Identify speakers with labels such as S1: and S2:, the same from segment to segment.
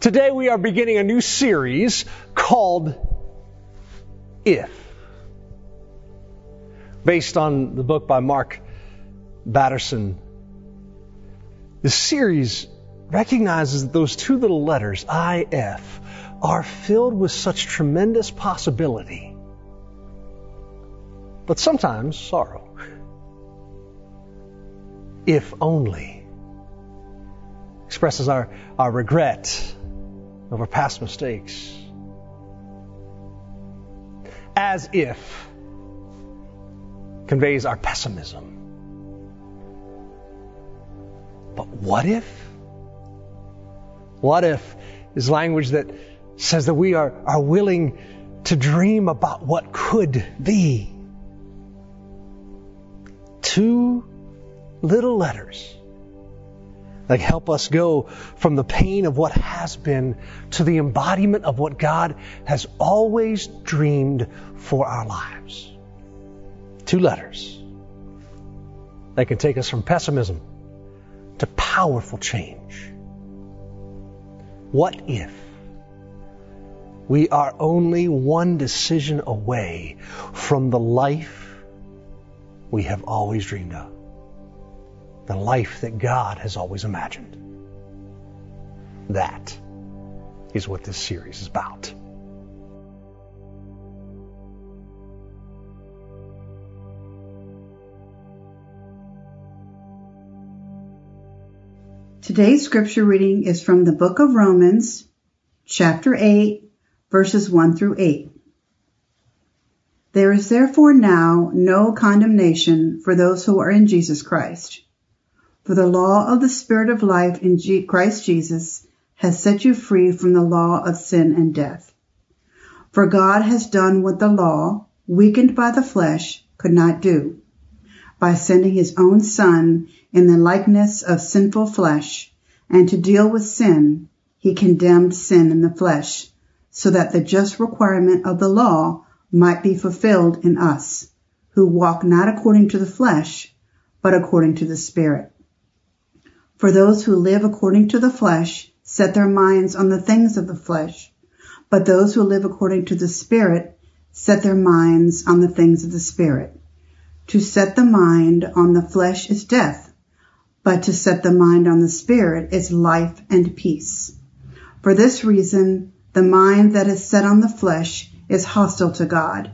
S1: Today we are beginning a new series called If, based on the book by Mark Batterson. The series recognizes that those two little letters, IF, are filled with such tremendous possibility, but sometimes sorrow. If only expresses our, our regret over past mistakes. As if conveys our pessimism. But what if? What if is language that says that we are, are willing to dream about what could be. Two little letters that help us go from the pain of what has been to the embodiment of what God has always dreamed for our lives. Two letters that can take us from pessimism to powerful change. What if we are only one decision away from the life we have always dreamed of? The life that God has always imagined. That is what this series is about.
S2: Today's scripture reading is from the book of Romans, chapter 8, verses 1 through 8. There is therefore now no condemnation for those who are in Jesus Christ. For the law of the Spirit of life in Christ Jesus has set you free from the law of sin and death. For God has done what the law, weakened by the flesh, could not do. By sending his own Son in the likeness of sinful flesh, and to deal with sin, he condemned sin in the flesh, so that the just requirement of the law might be fulfilled in us, who walk not according to the flesh, but according to the Spirit. For those who live according to the flesh set their minds on the things of the flesh, but those who live according to the Spirit set their minds on the things of the Spirit. To set the mind on the flesh is death, but to set the mind on the Spirit is life and peace. For this reason, the mind that is set on the flesh is hostile to God.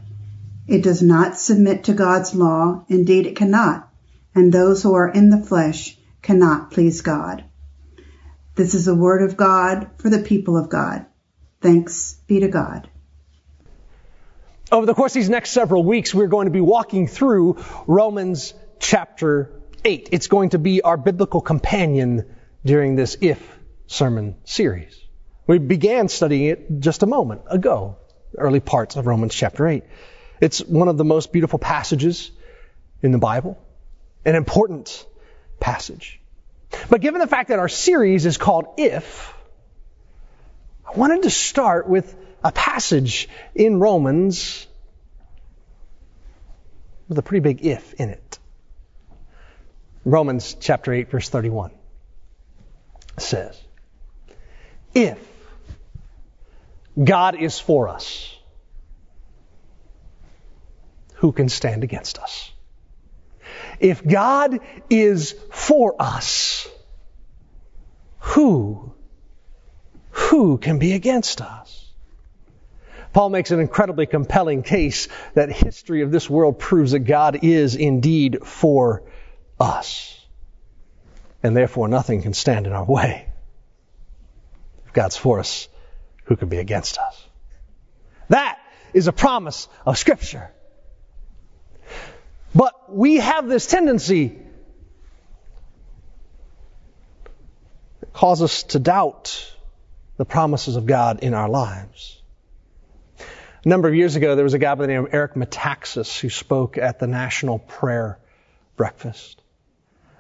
S2: It does not submit to God's law, indeed it cannot, and those who are in the flesh cannot please God. This is the word of God for the people of God. Thanks be to God.
S1: Over the course of these next several weeks, we're going to be walking through Romans chapter 8. It's going to be our biblical companion during this If sermon series. We began studying it just a moment ago, early parts of Romans chapter 8. It's one of the most beautiful passages in the Bible, an important passage. But given the fact that our series is called If, I wanted to start with a passage in Romans with a pretty big if in it. Romans chapter 8 verse 31 says, If God is for us, who can stand against us? If God is for us, who, who can be against us? Paul makes an incredibly compelling case that history of this world proves that God is indeed for us. And therefore nothing can stand in our way. If God's for us, who can be against us? That is a promise of Scripture. But we have this tendency that causes us to doubt the promises of God in our lives. A number of years ago, there was a guy by the name of Eric Metaxas who spoke at the National Prayer Breakfast.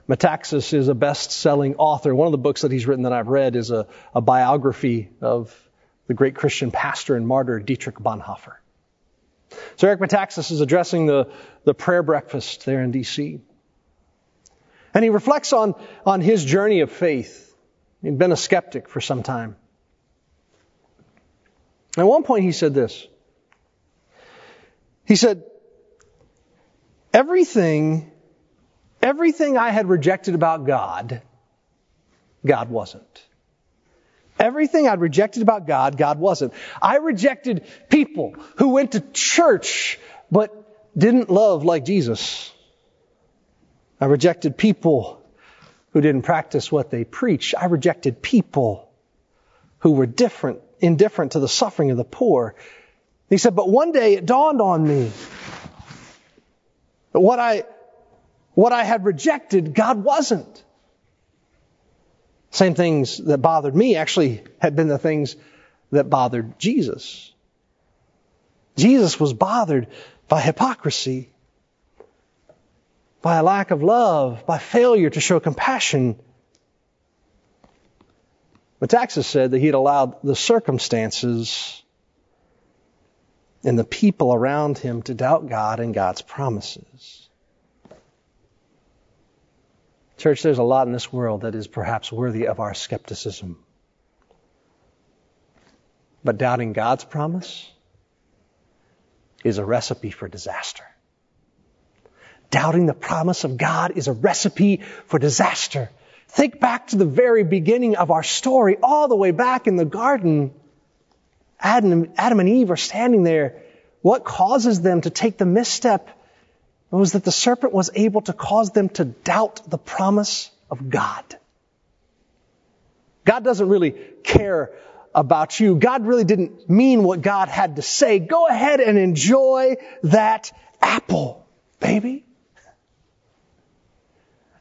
S1: Metaxas is a best-selling author. One of the books that he's written that I've read is a, a biography of the great Christian pastor and martyr Dietrich Bonhoeffer. So Eric Metaxas is addressing the, the prayer breakfast there in D.C. And he reflects on, on his journey of faith. He'd been a skeptic for some time. At one point he said this. He said, everything, everything I had rejected about God, God wasn't. Everything I'd rejected about God, God wasn't. I rejected people who went to church but didn't love like Jesus. I rejected people who didn't practice what they preach. I rejected people who were different, indifferent to the suffering of the poor. He said, but one day it dawned on me that what I, what I had rejected, God wasn't. Same things that bothered me actually had been the things that bothered Jesus. Jesus was bothered by hypocrisy, by a lack of love, by failure to show compassion. Metaxas said that he had allowed the circumstances and the people around him to doubt God and God's promises. Church, there's a lot in this world that is perhaps worthy of our skepticism. But doubting God's promise is a recipe for disaster. Doubting the promise of God is a recipe for disaster. Think back to the very beginning of our story, all the way back in the garden. Adam, Adam and Eve are standing there. What causes them to take the misstep was that the serpent was able to cause them to doubt the promise of God. God doesn't really care about you. God really didn't mean what God had to say. Go ahead and enjoy that apple, baby.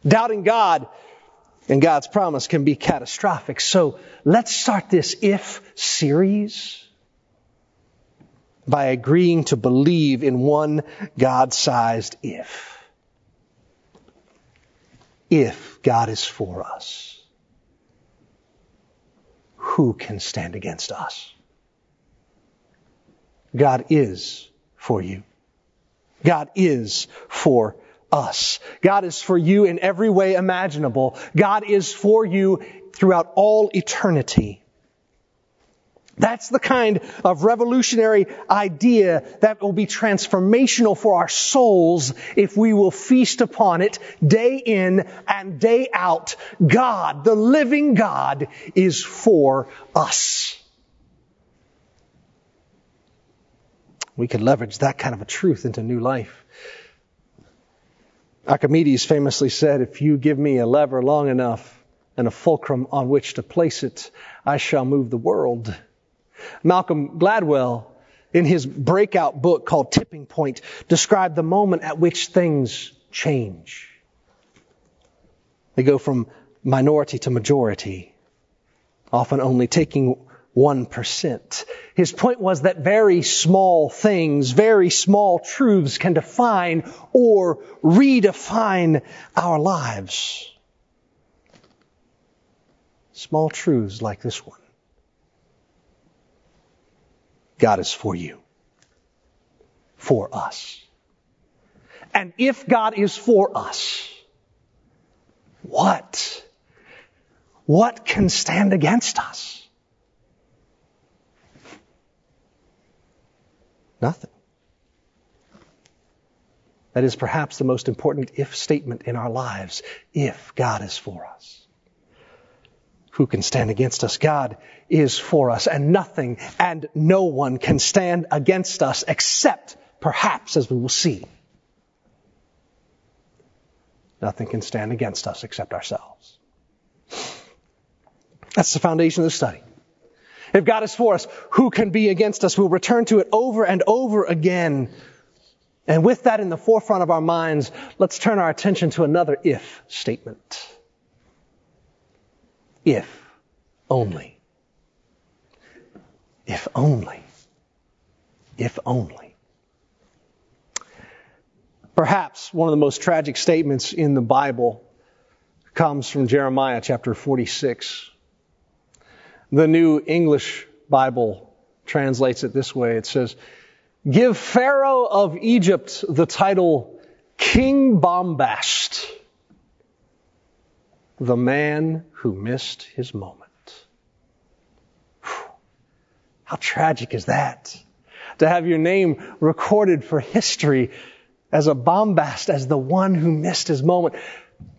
S1: Doubting God and God's promise can be catastrophic. So let's start this if series by agreeing to believe in one God-sized if. If God is for us, who can stand against us? God is for you. God is for us. God is for you in every way imaginable. God is for you throughout all eternity. That's the kind of revolutionary idea that will be transformational for our souls if we will feast upon it day in and day out. God, the living God, is for us. We could leverage that kind of a truth into new life. Archimedes famously said, if you give me a lever long enough and a fulcrum on which to place it, I shall move the world. Malcolm Gladwell, in his breakout book called Tipping Point, described the moment at which things change. They go from minority to majority, often only taking 1%. His point was that very small things, very small truths can define or redefine our lives. Small truths like this one. God is for you. For us. And if God is for us, what? What can stand against us? Nothing. That is perhaps the most important if statement in our lives. If God is for us who can stand against us? God is for us and nothing and no one can stand against us except perhaps as we will see. Nothing can stand against us except ourselves. That's the foundation of the study. If God is for us, who can be against us? We'll return to it over and over again. And with that in the forefront of our minds, let's turn our attention to another if statement. If only. If only. If only. Perhaps one of the most tragic statements in the Bible comes from Jeremiah chapter 46. The New English Bible translates it this way. It says, Give Pharaoh of Egypt the title King Bombast the man who missed his moment. Whew. How tragic is that? To have your name recorded for history as a bombast, as the one who missed his moment.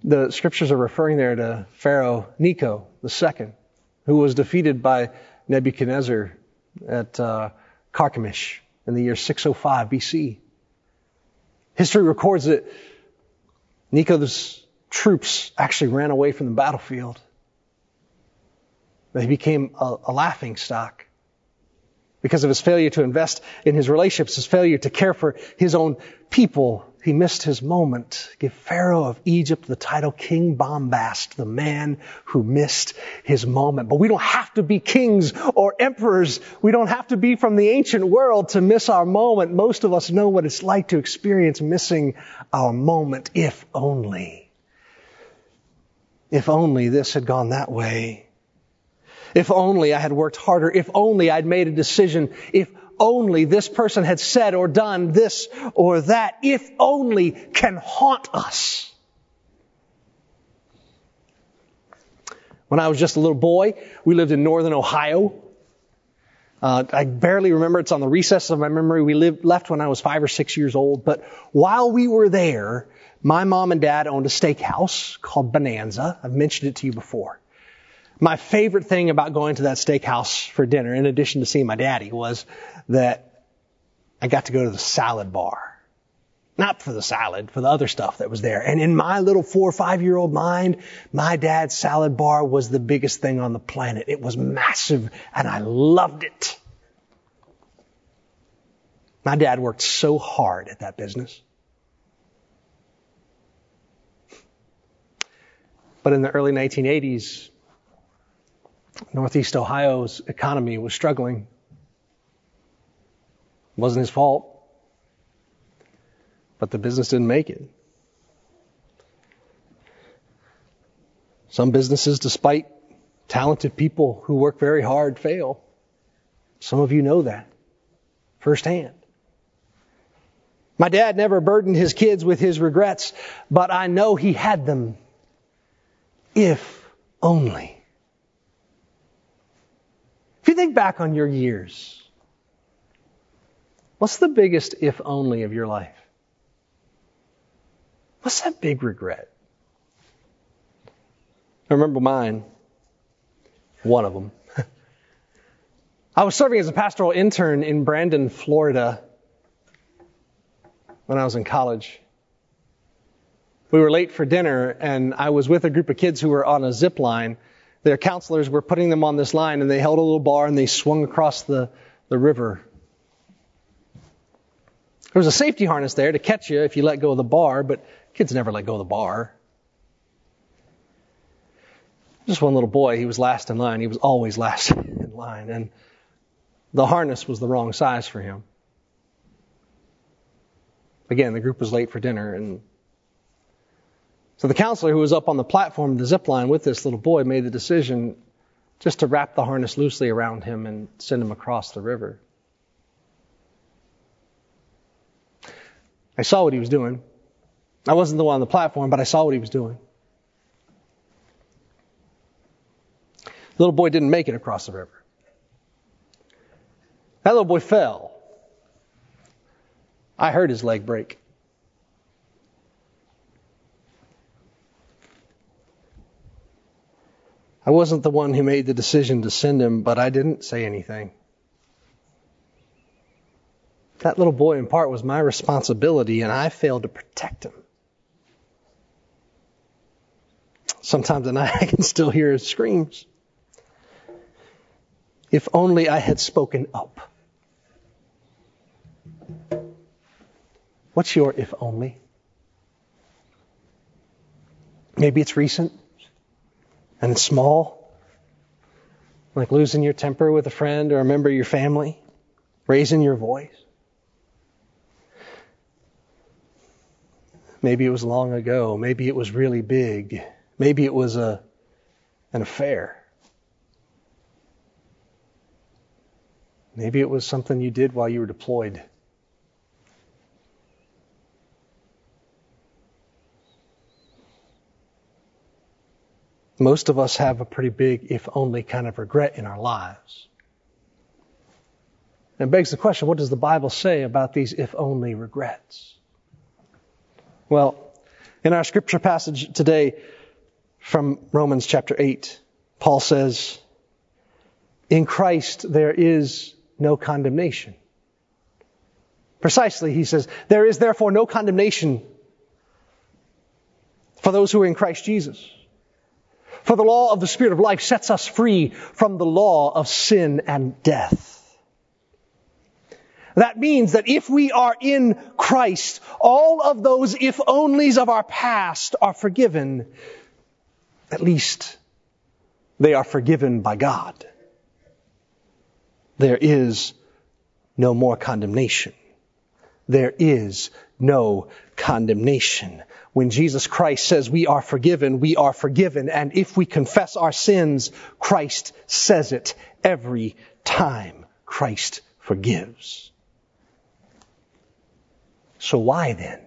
S1: The scriptures are referring there to Pharaoh Necho II, who was defeated by Nebuchadnezzar at uh, Carchemish in the year 605 BC. History records that Necho's troops actually ran away from the battlefield. They became a, a laughing stock because of his failure to invest in his relationships, his failure to care for his own people. He missed his moment. Give Pharaoh of Egypt the title King Bombast, the man who missed his moment. But we don't have to be kings or emperors. We don't have to be from the ancient world to miss our moment. Most of us know what it's like to experience missing our moment, if only. If only this had gone that way. If only I had worked harder. If only I'd made a decision. If only this person had said or done this or that. If only can haunt us. When I was just a little boy, we lived in northern Ohio. Uh, I barely remember. It's on the recess of my memory. We lived, left when I was five or six years old. But while we were there, my mom and dad owned a steakhouse called Bonanza. I've mentioned it to you before. My favorite thing about going to that steakhouse for dinner, in addition to seeing my daddy, was that I got to go to the salad bar. Not for the salad, for the other stuff that was there. And in my little four or five year old mind, my dad's salad bar was the biggest thing on the planet. It was massive and I loved it. My dad worked so hard at that business. But in the early 1980s, Northeast Ohio's economy was struggling. It wasn't his fault. But the business didn't make it. Some businesses, despite talented people who work very hard, fail. Some of you know that firsthand. My dad never burdened his kids with his regrets, but I know he had them. If only. If you think back on your years, what's the biggest if only of your life? What's that big regret? I remember mine. One of them. I was serving as a pastoral intern in Brandon, Florida when I was in college. We were late for dinner and I was with a group of kids who were on a zip line their counselors were putting them on this line and they held a little bar and they swung across the, the river. There was a safety harness there to catch you if you let go of the bar, but kids never let go of the bar. Just one little boy, he was last in line. He was always last in line. And the harness was the wrong size for him. Again, the group was late for dinner and so the counselor who was up on the platform of the zip line with this little boy made the decision just to wrap the harness loosely around him and send him across the river. I saw what he was doing. I wasn't the one on the platform, but I saw what he was doing. The little boy didn't make it across the river. That little boy fell. I heard his leg break. I wasn't the one who made the decision to send him, but I didn't say anything. That little boy, in part, was my responsibility, and I failed to protect him. Sometimes at night I can still hear his screams. If only I had spoken up. What's your if only? Maybe it's recent and it's small, like losing your temper with a friend or a member of your family, raising your voice. Maybe it was long ago. Maybe it was really big. Maybe it was a, an affair. Maybe it was something you did while you were deployed. Most of us have a pretty big, if only kind of regret in our lives. And begs the question what does the Bible say about these if only regrets? Well, in our scripture passage today from Romans chapter 8, Paul says, In Christ there is no condemnation. Precisely, he says, there is therefore no condemnation for those who are in Christ Jesus. For the law of the Spirit of life sets us free from the law of sin and death. That means that if we are in Christ, all of those if onlys of our past are forgiven. At least they are forgiven by God. There is no more condemnation. There is no condemnation. When Jesus Christ says we are forgiven, we are forgiven. And if we confess our sins, Christ says it every time. Christ forgives. So why then?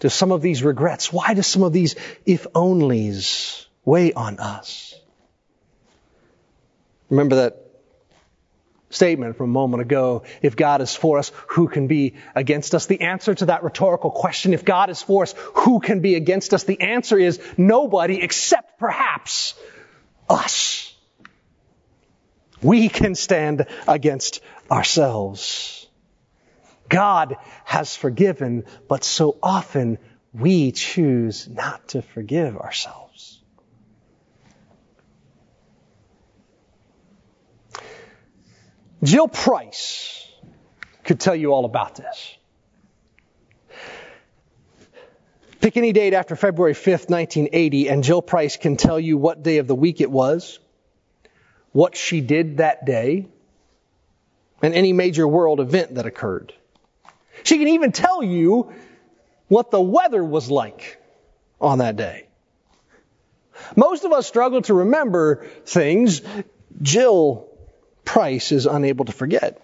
S1: Do some of these regrets, why do some of these if onlys weigh on us? Remember that statement from a moment ago. If God is for us, who can be against us? The answer to that rhetorical question, if God is for us, who can be against us? The answer is nobody except perhaps us. We can stand against ourselves. God has forgiven, but so often we choose not to forgive ourselves. Jill Price could tell you all about this. Pick any date after February 5th, 1980, and Jill Price can tell you what day of the week it was, what she did that day, and any major world event that occurred. She can even tell you what the weather was like on that day. Most of us struggle to remember things Jill Price is unable to forget.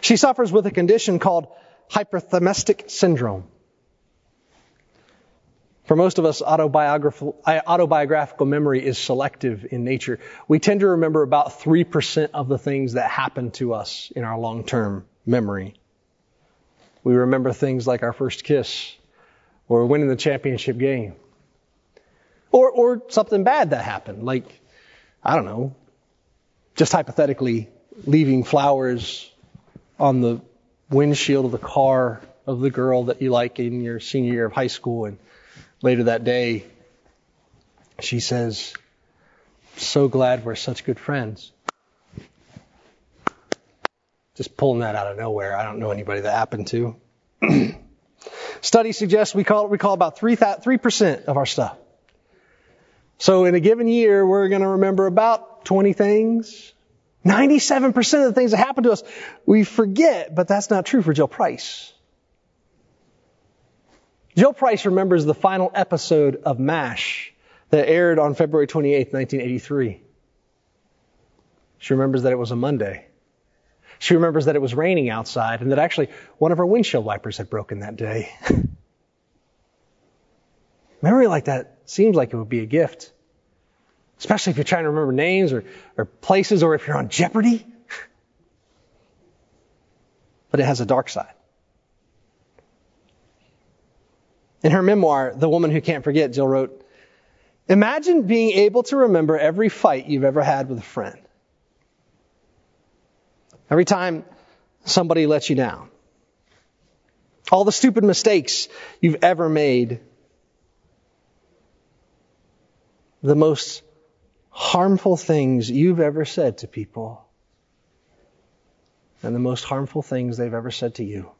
S1: She suffers with a condition called hyperthymestic syndrome. For most of us, autobiographical, autobiographical memory is selective in nature. We tend to remember about 3% of the things that happen to us in our long-term memory. We remember things like our first kiss or winning the championship game. Or, or something bad that happened, like, I don't know, just hypothetically leaving flowers on the windshield of the car of the girl that you like in your senior year of high school. And later that day, she says, So glad we're such good friends. Just pulling that out of nowhere. I don't know anybody that happened to. Study suggests we call, recall about 3, 3% of our stuff. So in a given year, we're going to remember about 20 things. 97% of the things that happen to us, we forget, but that's not true for Jill Price. Jill Price remembers the final episode of MASH that aired on February 28, 1983. She remembers that it was a Monday. She remembers that it was raining outside and that actually one of her windshield wipers had broken that day. Memory like that seems like it would be a gift. Especially if you're trying to remember names or, or places or if you're on Jeopardy. But it has a dark side. In her memoir, The Woman Who Can't Forget, Jill wrote, Imagine being able to remember every fight you've ever had with a friend. Every time somebody lets you down. All the stupid mistakes you've ever made. The most harmful things you've ever said to people. And the most harmful things they've ever said to you.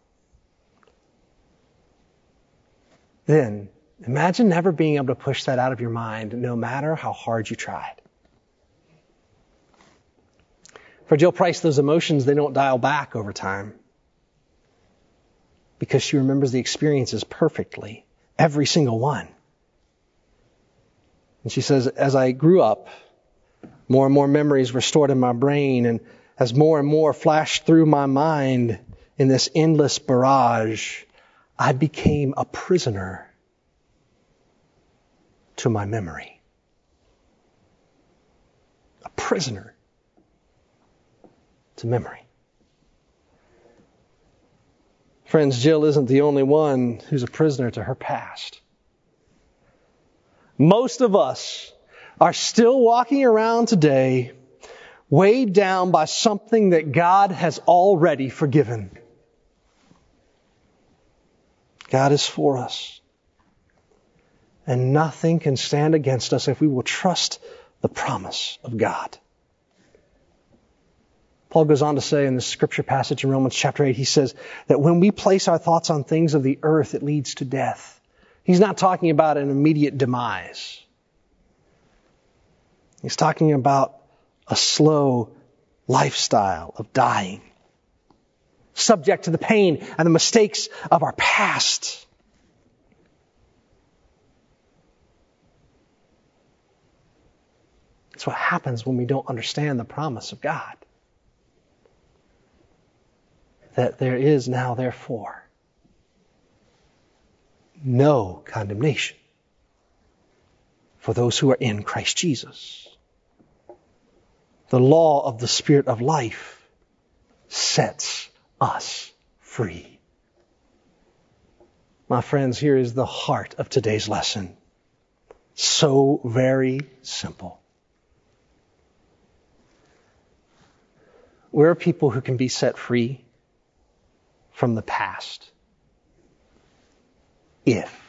S1: Then, imagine never being able to push that out of your mind no matter how hard you tried. For Jill Price, those emotions, they don't dial back over time. Because she remembers the experiences perfectly. Every single one. And she says, as I grew up, more and more memories were stored in my brain, and as more and more flashed through my mind in this endless barrage, I became a prisoner to my memory. A prisoner to memory. Friends, Jill isn't the only one who's a prisoner to her past. Most of us are still walking around today weighed down by something that God has already forgiven. God is for us. And nothing can stand against us if we will trust the promise of God. Paul goes on to say in the scripture passage in Romans chapter 8, he says that when we place our thoughts on things of the earth, it leads to death. He's not talking about an immediate demise. He's talking about a slow lifestyle of dying, subject to the pain and the mistakes of our past. That's what happens when we don't understand the promise of God. That there is now, therefore, no condemnation for those who are in Christ Jesus. The law of the Spirit of life sets us free. My friends, here is the heart of today's lesson. So very simple. We're people who can be set free from the past if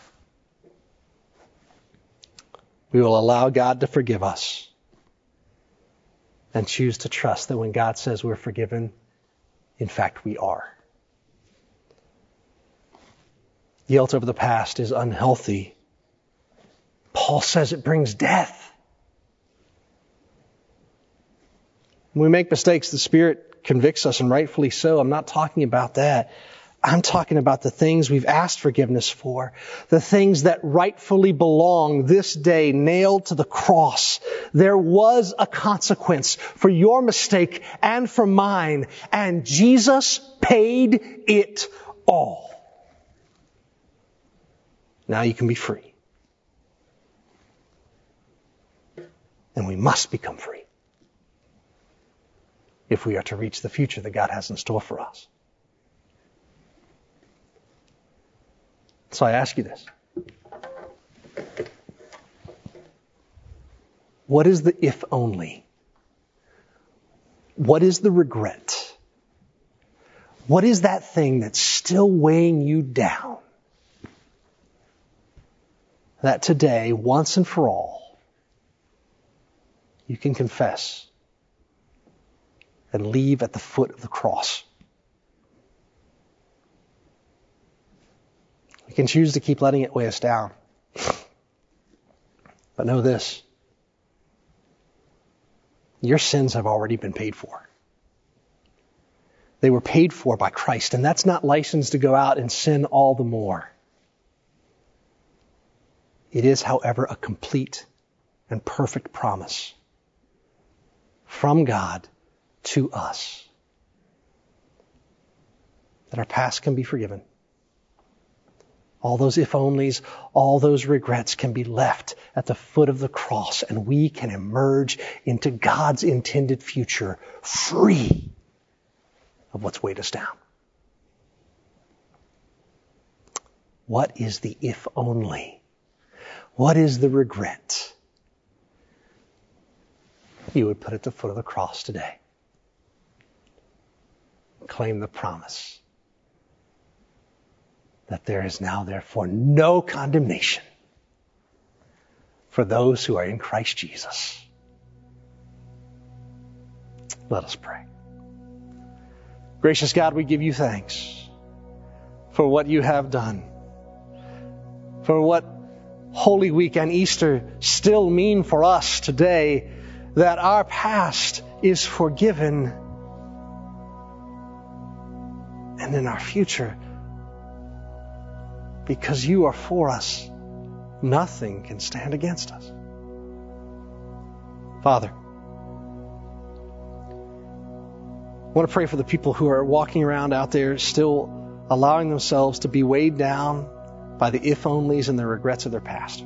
S1: we will allow God to forgive us and choose to trust that when God says we're forgiven, in fact, we are. Guilt over the past is unhealthy. Paul says it brings death. When we make mistakes, the Spirit convicts us, and rightfully so. I'm not talking about that. I'm talking about the things we've asked forgiveness for, the things that rightfully belong this day nailed to the cross. There was a consequence for your mistake and for mine, and Jesus paid it all. Now you can be free. And we must become free if we are to reach the future that God has in store for us. So I ask you this. What is the if only? What is the regret? What is that thing that's still weighing you down? That today, once and for all, you can confess and leave at the foot of the cross. We can choose to keep letting it weigh us down. But know this your sins have already been paid for. They were paid for by Christ, and that's not license to go out and sin all the more. It is, however, a complete and perfect promise from God to us that our past can be forgiven all those if onlys, all those regrets can be left at the foot of the cross and we can emerge into God's intended future free of what's weighed us down. What is the if only? What is the regret? You would put at the foot of the cross today. Claim the promise that there is now therefore no condemnation for those who are in Christ Jesus. Let us pray. Gracious God, we give you thanks for what you have done, for what Holy Week and Easter still mean for us today, that our past is forgiven, and in our future, because you are for us, nothing can stand against us. Father, I want to pray for the people who are walking around out there still allowing themselves to be weighed down by the if onlys and the regrets of their past.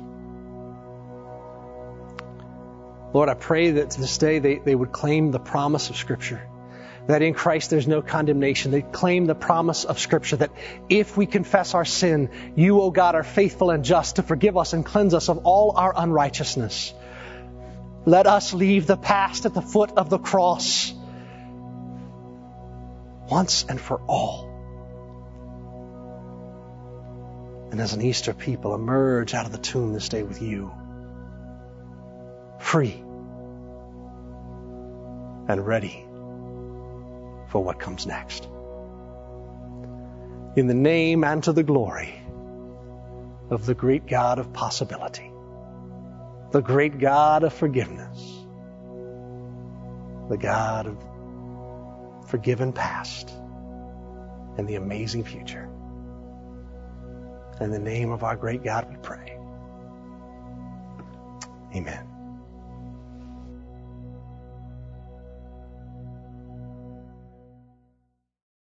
S1: Lord, I pray that to this day they, they would claim the promise of Scripture that in Christ there's no condemnation. They claim the promise of Scripture that if we confess our sin, you, O God, are faithful and just to forgive us and cleanse us of all our unrighteousness. Let us leave the past at the foot of the cross once and for all. And as an Easter people, emerge out of the tomb this day with you, free and ready for what comes next. In the name and to the glory of the great God of possibility, the great God of forgiveness, the God of forgiven past and the amazing future. In the name of our great God, we pray. Amen.